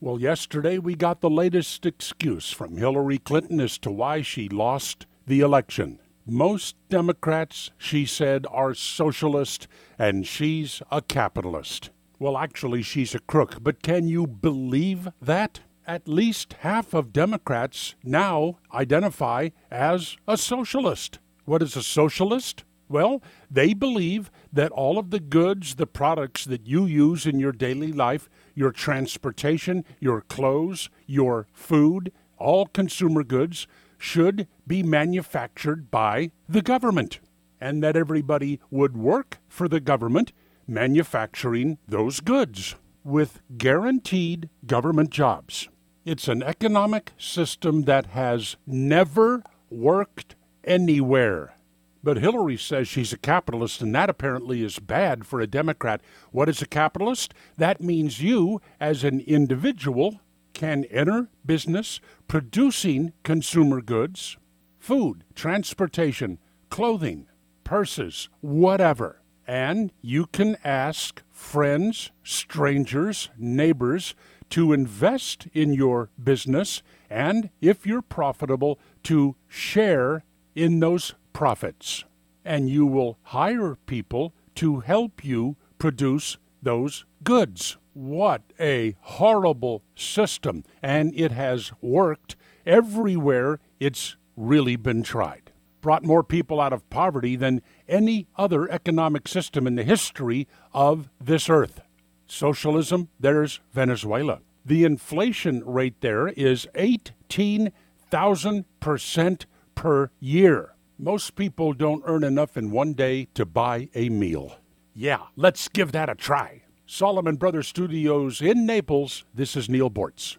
Well, yesterday we got the latest excuse from Hillary Clinton as to why she lost the election. Most Democrats, she said, are socialist, and she's a capitalist. Well, actually, she's a crook, but can you believe that? At least half of Democrats now identify as a socialist. What is a socialist? Well, they believe that all of the goods, the products that you use in your daily life, your transportation, your clothes, your food, all consumer goods, should be manufactured by the government, and that everybody would work for the government manufacturing those goods with guaranteed government jobs. It's an economic system that has never worked anywhere. But Hillary says she's a capitalist, and that apparently is bad for a Democrat. What is a capitalist? That means you, as an individual, can enter business producing consumer goods, food, transportation, clothing, purses, whatever. And you can ask friends, strangers, neighbors to invest in your business, and if you're profitable, to share in those profits. And you will hire people to help you produce those goods. What a horrible system. And it has worked everywhere it's really been tried. Brought more people out of poverty than any other economic system in the history of this earth. Socialism, there's Venezuela. The inflation rate there is 18,000% per year. Most people don't earn enough in one day to buy a meal. Yeah, let's give that a try. Solomon Brothers Studios in Naples, this is Neal Boortz.